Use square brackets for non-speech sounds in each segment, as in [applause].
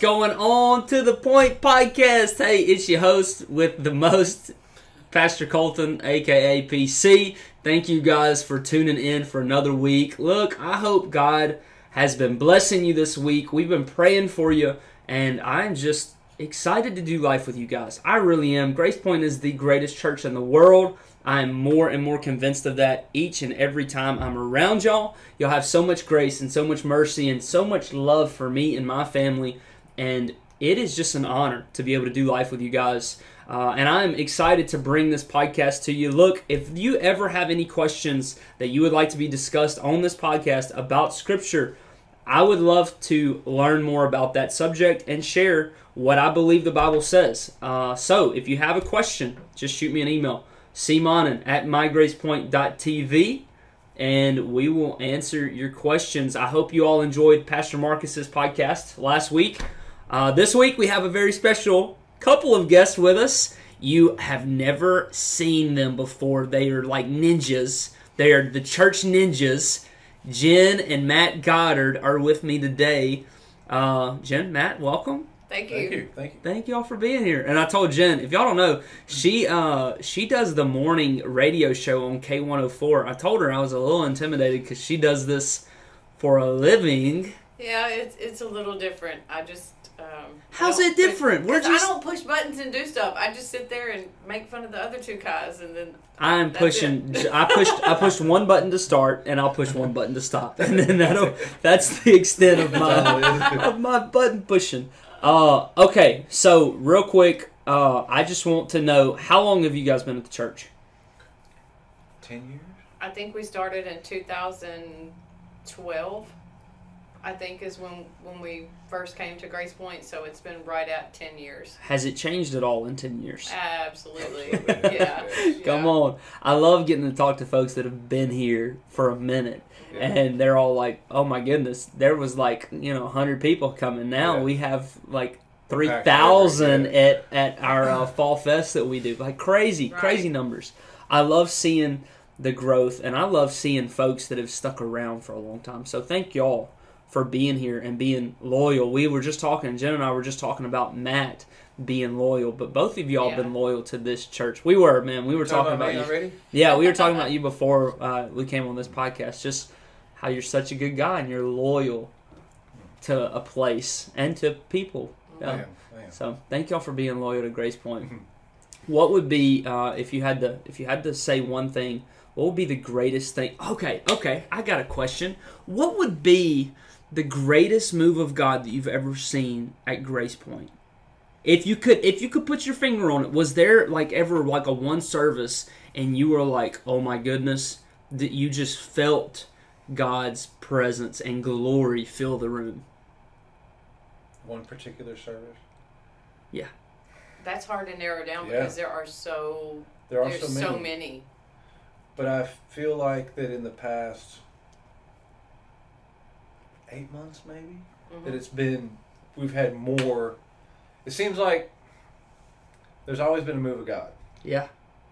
Going on to the Point Podcast? Hey, it's your host with the most, Pastor Colton, aka PC. Thank you guys for tuning in for another week. Look, I hope God has been blessing you this week. We've been praying for you, and I'm just excited to do life with you guys. I really am. Grace Point is the greatest church in the world. I am more and more convinced of that each and every time I'm around y'all. Y'all have so much grace and so much mercy and so much love for me and my family. And it is just an honor to be able to do life with you guys. Uh, and I'm excited to bring this podcast to you. Look, if you ever have any questions that you would like to be discussed on this podcast about Scripture, I would love to learn more about that subject and share what I believe the Bible says. Uh, so if you have a question, just shoot me an email cmonin at mygracepoint.tv and we will answer your questions. I hope you all enjoyed Pastor Marcus's podcast last week. Uh, this week we have a very special couple of guests with us. You have never seen them before. They are like ninjas. They are the church ninjas. Jen and Matt Goddard are with me today. Uh, Jen, Matt, welcome. Thank you. Thank you. Thank you. Thank y'all for being here. And I told Jen, if y'all don't know, she uh she does the morning radio show on K104. I told her I was a little intimidated because she does this for a living. Yeah, it's it's a little different. I just um, How's I don't it different? Push, We're 'cause just- I don't push buttons and do stuff. I just sit there and make fun of the other two guys, and then I'm pushing. I pushed. I pushed [laughs] one button to start, and I'll push one button to stop, and then that'll. That's the extent of my [laughs] of my button pushing. Uh, okay, so real quick, uh, I just want to know how long have you guys been at the church? Ten years. I think we started in 2012. I think is when when we first came to Grace Point. So it's been right at 10 years. Has it changed at all in ten years? Absolutely. [laughs] yeah. Come Yeah. on. I love getting to talk to folks that have been here for a minute. Yeah. And they're all like, oh my goodness, there was like, you know, 100 people coming. Now Yeah. we have like 3,000 at, at our uh, fall fest that we do. Like crazy, Right. crazy numbers. I love seeing the growth and I love seeing folks that have stuck around for a long time. So thank y'all for being here and being loyal. We were just talking, Jen and I were just talking about Matt being loyal, but both of y'all Yeah. been loyal to this church. We were, man. We were talking about me you. already. Yeah, we were talking about you before uh, we came on this podcast. Just how you're such a good guy and you're loyal to a place and to people. I Yeah. am. I am. So thank y'all for being loyal to Grace Point. [laughs] What would be uh, if you had to if you had to say one thing? What would be the greatest thing? Okay, okay, I got a question. What would be the greatest move of God that you've ever seen at Grace Point? If you could if you could put your finger on it, was there like ever like a one service and you were like, "Oh my goodness," that you just felt God's presence and glory fill the room? One particular service. Yeah. That's hard to narrow down Yeah. because there are so There are there's so many. so many. But I feel like that in the past eight months, maybe, that Mhm. it's been we've had more. It seems like there's always been a move of God, Yeah,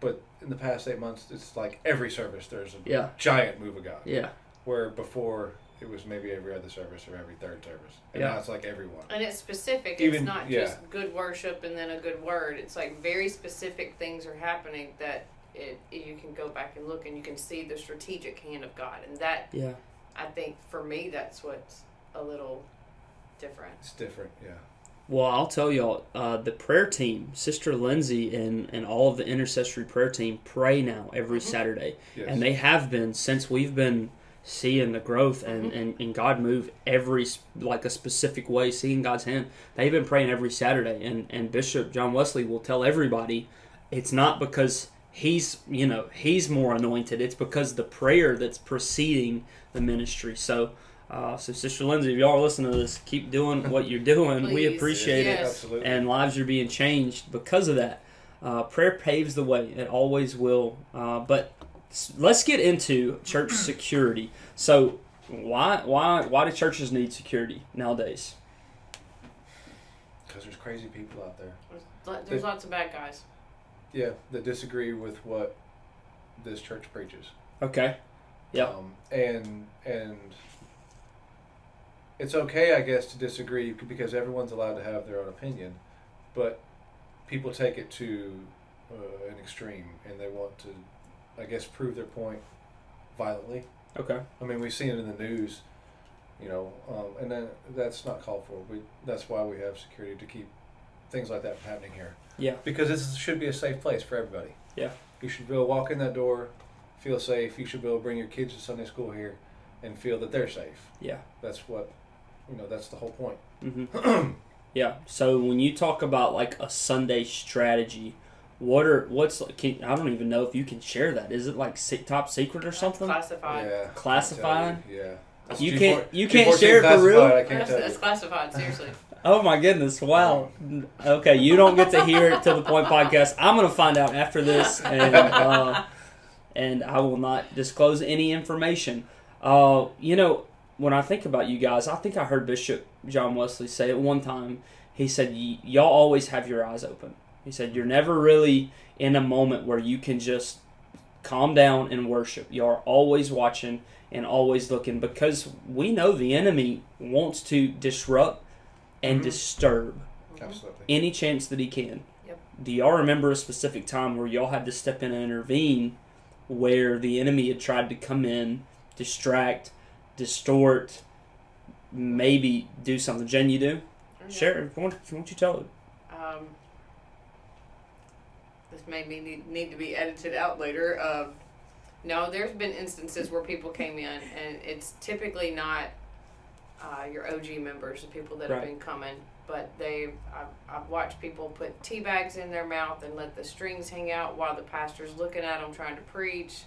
but in the past eight months, it's like every service there's a Yeah. giant move of God. yeah, Where before it was maybe every other service or every third service, and Yeah. now it's like everyone. And it's specific. it's not yeah. just good worship and then a good word. It's like very specific things are happening that it you can go back and look and you can see the strategic hand of God. And that yeah. I think for me that's what's a little different. It's different, yeah. Well, I'll tell y'all, uh, the prayer team, Sister Lindsay and, and all of the intercessory prayer team pray now every Mhm. Saturday. Yes. And they have been since we've been seeing the growth Mm-hmm. and, and, and God move every, like a specific way, seeing God's hand. They've been praying every Saturday. And, and Bishop John Wesley will tell everybody it's not because he's, you know, he's more anointed. It's because the prayer that's preceding the ministry. So, uh, so Sister Lindsay, if y'all are listening to this, keep doing [laughs] what you're doing. we Please. appreciate it Absolutely. and lives are being changed because of that. Uh, prayer paves the way; it always will. Uh, but let's get into church [clears throat] security. So, why why why do churches need security nowadays? Because there's crazy people out there. There's, lo- there's lots of bad guys. Yeah, that disagree with what this church preaches. Okay, Yep. Um, and and it's okay, I guess, to disagree because everyone's allowed to have their own opinion, but people take it to uh, an extreme and they want to, I guess, prove their point violently. Okay. I mean, we've seen it in the news, you know, um, and then that's not called for. We that's why we have security to keep things like that from happening here. Yeah. Because this should be a safe place for everybody. Yeah. You should be able to walk in that door, feel safe. You should be able to bring your kids to Sunday school here, and feel that they're safe. Yeah. That's what, you know, that's the whole point. Mm-hmm. [clears throat] yeah. So when you talk about like a Sunday strategy, what are what's? Can, I don't even know if you can share that. Is it like top secret or something? Classified. Yeah. Classified? You, Yeah. That's You G4 can't- you can't G14 share it for real? classified, I can't That's, that's classified. Seriously. [laughs] Oh my goodness! Wow. Okay, you don't get to hear it to the point podcast. I'm gonna find out after this, and [laughs] uh, and I will not disclose any information. Uh, you know, when I think about you guys, I think I heard Bishop John Wesley say it one time. He said, "Y- "Y'all always have your eyes open." He said, "You're never really in a moment where you can just calm down and worship. You are always watching and always looking because we know the enemy wants to disrupt and Mhm. disturb Absolutely. any chance that he can. Yep. Do y'all remember a specific time where y'all had to step in and intervene where the enemy had tried to come in, distract, distort, maybe do something? Jen, you do? Share. Why don't, why don't you tell it? Um, this may be need, need to be edited out later. Um, no, there's been instances where people came in, and it's typically not uh, your OG members, the people that Right. have been coming, but they've I've, I've watched people put tea bags in their mouth and let the strings hang out while the pastor's looking at them trying to preach.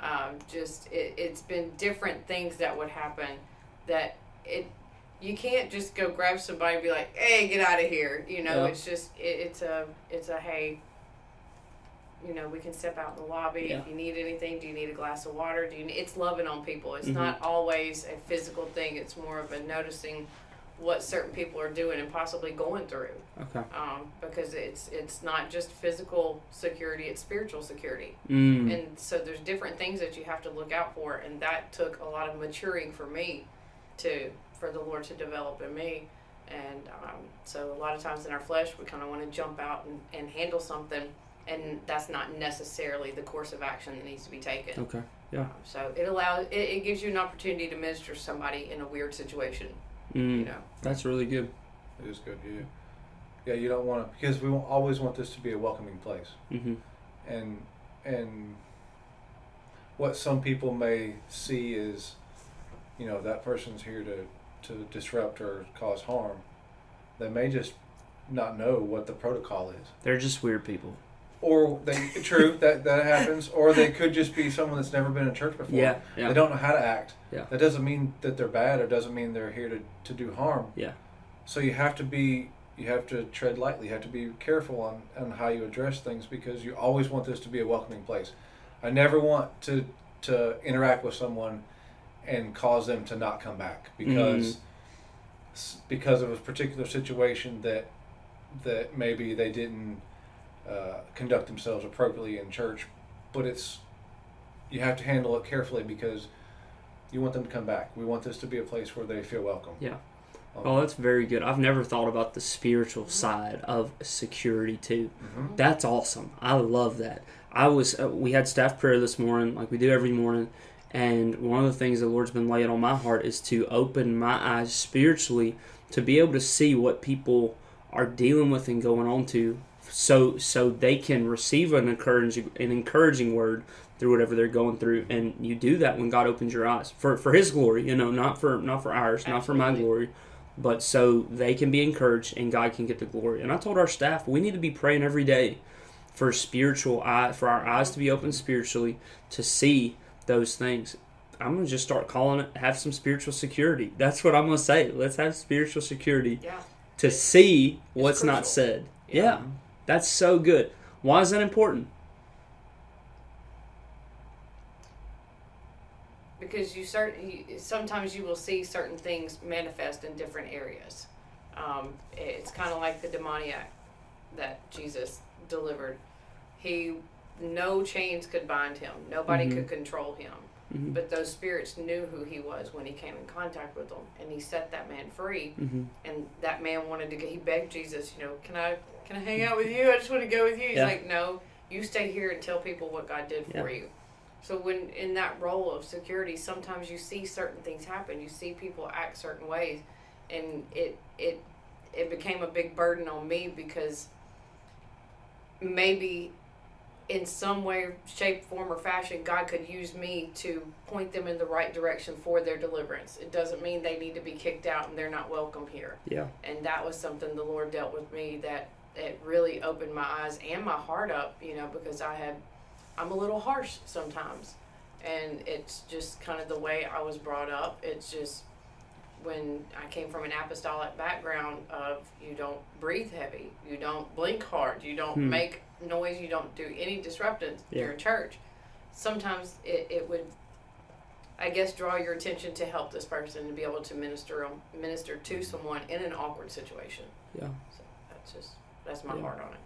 Um, just it, it's been different things that would happen that it you can't just go grab somebody and be like, "Hey, get out of here." You know, Yeah. it's just it, it's a it's a hey. You know, we can step out in the lobby. Yeah. If you need anything, do you need a glass of water? Do you? Need, it's loving on people. It's Mhm. not always a physical thing. It's more of a noticing what certain people are doing and possibly going through. Okay. Um, because it's it's not just physical security; it's spiritual security. Mm. And so there's different things that you have to look out for, and that took a lot of maturing for me, to for the Lord to develop in me. And um, so a lot of times in our flesh, we kind of want to jump out and, and handle something, and that's not necessarily the course of action that needs to be taken. Okay. Yeah. Um, so it allows it, it gives you an opportunity to minister to somebody in a weird situation. Mm. You know. That's really good. It is good. Yeah. Yeah. You don't want to because we always want this to be a welcoming place. hmm and and what some people may see is you know that person's here to to disrupt or cause harm they may just not know what the protocol is They're just weird people. Or they true that that happens or they could just be someone that's never been in church before Yeah. Yeah. they don't know how to act Yeah. that doesn't mean that they're bad or doesn't mean they're here to, to do harm Yeah. so you have to be you have to tread lightly you have to be careful on, on how you address things because you always want this to be a welcoming place i never want to to interact with someone and cause them to not come back because mm-hmm. s because of a particular situation that that maybe they didn't uh, conduct themselves appropriately in church but it's you have to handle it carefully because you want them to come back we want this to be a place where they feel welcome Yeah. Um, Oh, that's very good. I've never thought about the spiritual side of security too. mhm. That's awesome. I love that. I was uh, we had staff prayer this morning, like we do every morning, and one of the things the Lord's been laying on my heart is to open my eyes spiritually to be able to see what people are dealing with and going on to, so so they can receive an encouraging an encouraging word through whatever they're going through. And you do that when God opens your eyes for for His glory, you know, not for not for ours, not for my glory but so they can be encouraged and God can get the glory. And I told our staff we need to be praying every day for spiritual eye for our eyes to be open spiritually to see those things. I'm gonna just start calling it have some spiritual security. That's what I'm gonna say. Let's have spiritual security Yeah. to see what's not said. Yeah. yeah, that's so good. Why is that important? because you certain sometimes you will see certain things manifest in different areas. Um, it's kind of like the demoniac that Jesus delivered. He no chains could bind him. Nobody Mhm. could control him. Mhm. but those spirits knew who he was when he came in contact with them, and he set that man free. Mhm. And that man wanted to. go He begged Jesus, you know, can I can I hang out with you? I just want to go with you. He's Yeah. like, no, you stay here and tell people what God did for Yeah. you. So when in that role of security, sometimes you see certain things happen. You see people act certain ways, and it it it became a big burden on me because maybe in some way, shape, form, or fashion, God could use me to point them in the right direction for their deliverance. It doesn't mean they need to be kicked out and they're not welcome here. Yeah. And that was something the Lord dealt with me that it really opened my eyes and my heart up, you know, because I had, I'm a little harsh sometimes. And it's just kind of the way I was brought up. It's just when I came from an apostolic background of you don't breathe heavy, you don't blink hard, you don't Hmm. make noise, you don't do any disruptance Yeah. during church. Sometimes it, it would, I guess, draw your attention to help this person to be able to minister minister to someone in an awkward situation. Yeah. So that's just that's my Yeah. heart on it.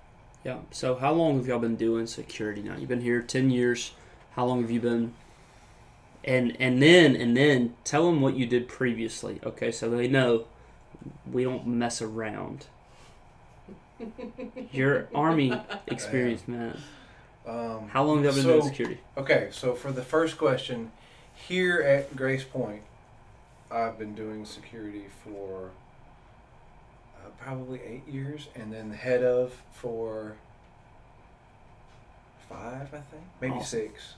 Yeah. So how long have y'all been doing security now? You've been here ten years. How long have you been? And and then and then tell them what you did previously. Okay, so they know we don't mess around. [laughs] Your army experience, man. Um, How long have y'all been so, doing security? Okay, so for the first question, here at Grace Point, I've been doing security for uh, probably eight years, and then head of for five, I think, maybe Awesome. six.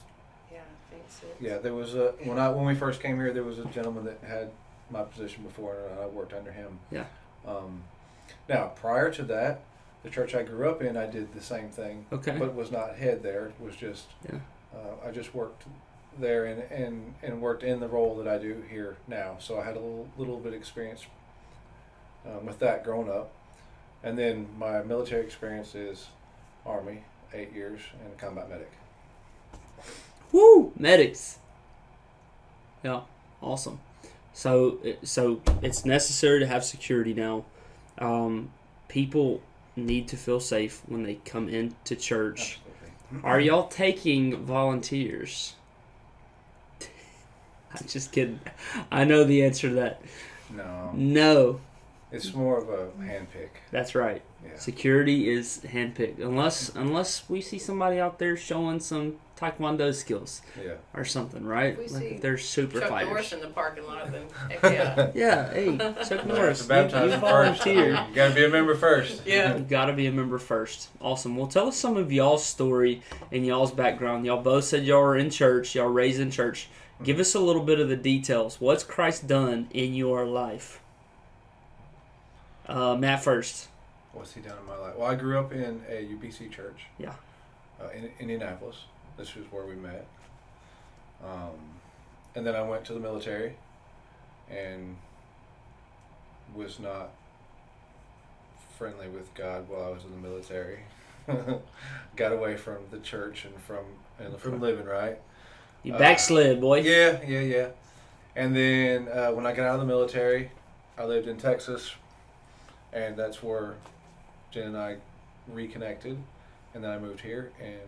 Yeah, I think so. Yeah, there was a when I when we first came here, there was a gentleman that had my position before, and I worked under him. Yeah. Um, now, prior to that, the church I grew up in, I did the same thing, Okay. but was not head there. It was just Yeah. uh, I just worked there and, and and worked in the role that I do here now. So I had a little little bit experience um, with that growing up, and then my military experience is Army, eight years, and combat medic. Woo! Medics. Yeah, awesome. So, so it's necessary to have security now. Um, people need to feel safe when they come into church. Absolutely. Are y'all taking volunteers? [laughs] I'm just kidding. I know the answer to that. No, No, it's more of a handpick. that's right. Yeah. Security is handpicked, unless unless we see somebody out there showing some taekwondo skills Yeah. or something, right? If we like see if they're super Chuck fighters. Norris in the parking lot, then [laughs] heck yeah. Yeah, hey, Chuck [laughs] Norris, To you, baptize you them first. volunteered. You gotta be a member first. Yeah. You gotta be a member first. Awesome. Well, tell us some of y'all's story and y'all's background. Y'all both said y'all were in church, y'all raised in church. Give mm-hmm. us a little bit of the details. What's Christ done in your life? Uh, Matt first. What's he done in my life? Well, I grew up in a UPC church. Yeah. Uh, in Indianapolis. This was where we met. Um, and then I went to the military, and was not friendly with God while I was in the military. [laughs] Got away from the church and from and from living right. You Uh, backslid, boy. Yeah, yeah, yeah. And then uh, when I got out of the military, I lived in Texas, and that's where Jen and I reconnected. And then I moved here, and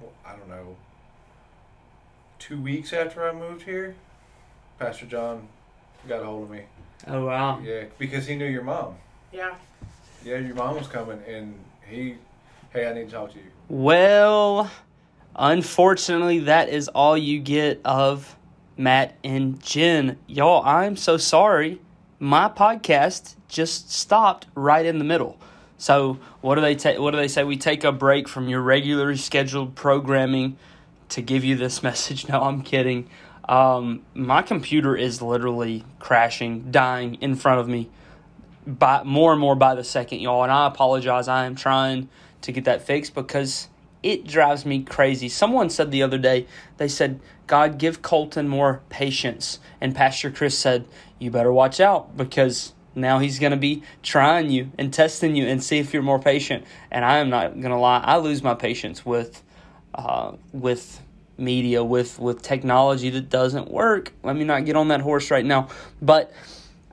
well, I don't know, two weeks after I moved here, Pastor John got a hold of me. Oh wow. Yeah, because he knew your mom. Yeah. Yeah, your mom was coming, and he, hey, I need to talk to you. Well, unfortunately, that is all you get of Matt and Jen. Y'all, I'm so sorry. My podcast just stopped right in the middle. So what do they ta- what do they say? We take a break from your regularly scheduled programming to give you this [laughs] message. No, I'm kidding. Um, my computer is literally crashing, dying in front of me by more and more by the second, y'all. And I apologize. I am trying to get that fixed because it drives me crazy. Someone said the other day, they said, God, give Colton more patience. And Pastor Chris said, You better watch out because now he's going to be trying you and testing you and see if you're more patient. And I am not going to lie, I lose my patience with, uh, with media, with, with technology that doesn't work. Let me not get on that horse right now. But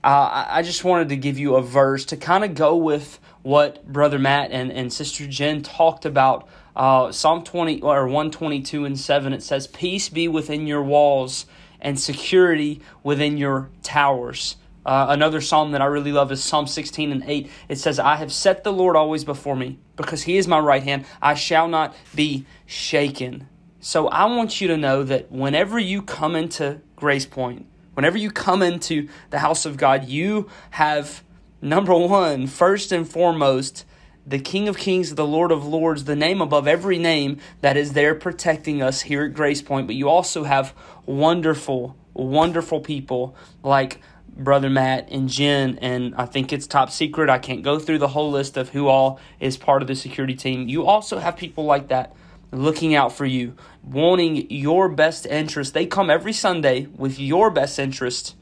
uh, I just wanted to give you a verse to kind of go with what Brother Matt and, and Sister Jen talked about. Uh, Psalm 20 or 122 and 7, it says, Peace be within your walls and security within your towers. Uh, another psalm that I really love is Psalm 16 and 8. It says, I have set the Lord always before me, because he is my right hand. I shall not be shaken. So I want you to know that whenever you come into Grace Point, whenever you come into the house of God, you have number one, first and foremost, the King of Kings, the Lord of Lords, the name above every name that is there protecting us here at Grace Point. But you also have wonderful, wonderful people like Brother Matt and Jen, and I think it's top secret. I can't go through the whole list of who all is part of the security team. You also have people like that looking out for you, wanting your best interest. They come every Sunday with your best interest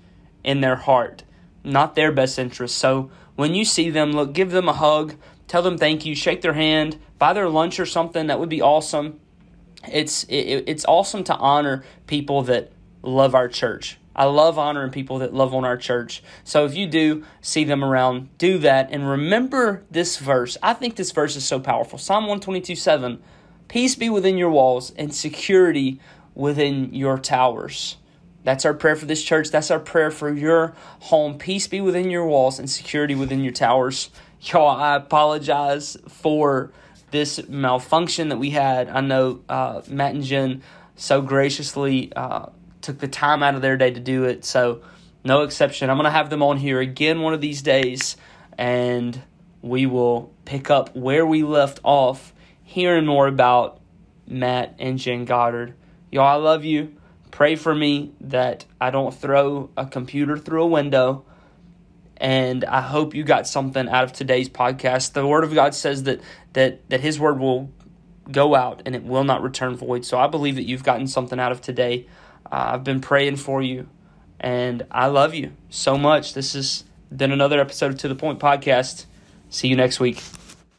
in their heart, not their best interest. So when you see them, look, give them a hug, tell them thank you, shake their hand, buy their lunch or something. That would be awesome. It's it, it's awesome to honor people that love our church. I love honoring people that love on our church. So if you do see them around, do that and remember this verse. I think this verse is so powerful. Psalm 122 7 Peace be within your walls and security within your towers. That's our prayer for this church. That's our prayer for your home. Peace be within your walls and security within your towers. Y'all, I apologize for this malfunction that we had. I know uh, Matt and Jen so graciously uh, took the time out of their day to do it. So, no exception. I'm going to have them on here again one of these days, and we will pick up where we left off, hearing more about Matt and Jen Goddard. Y'all, I love you. Pray for me that I don't throw a computer through a window. And I hope you got something out of today's podcast. The Word of God says that that that His Word will go out and it will not return void. So I believe that you've gotten something out of today. Uh, I've been praying for you, and I love you so much. This has been another episode of To the Point podcast. See you next week.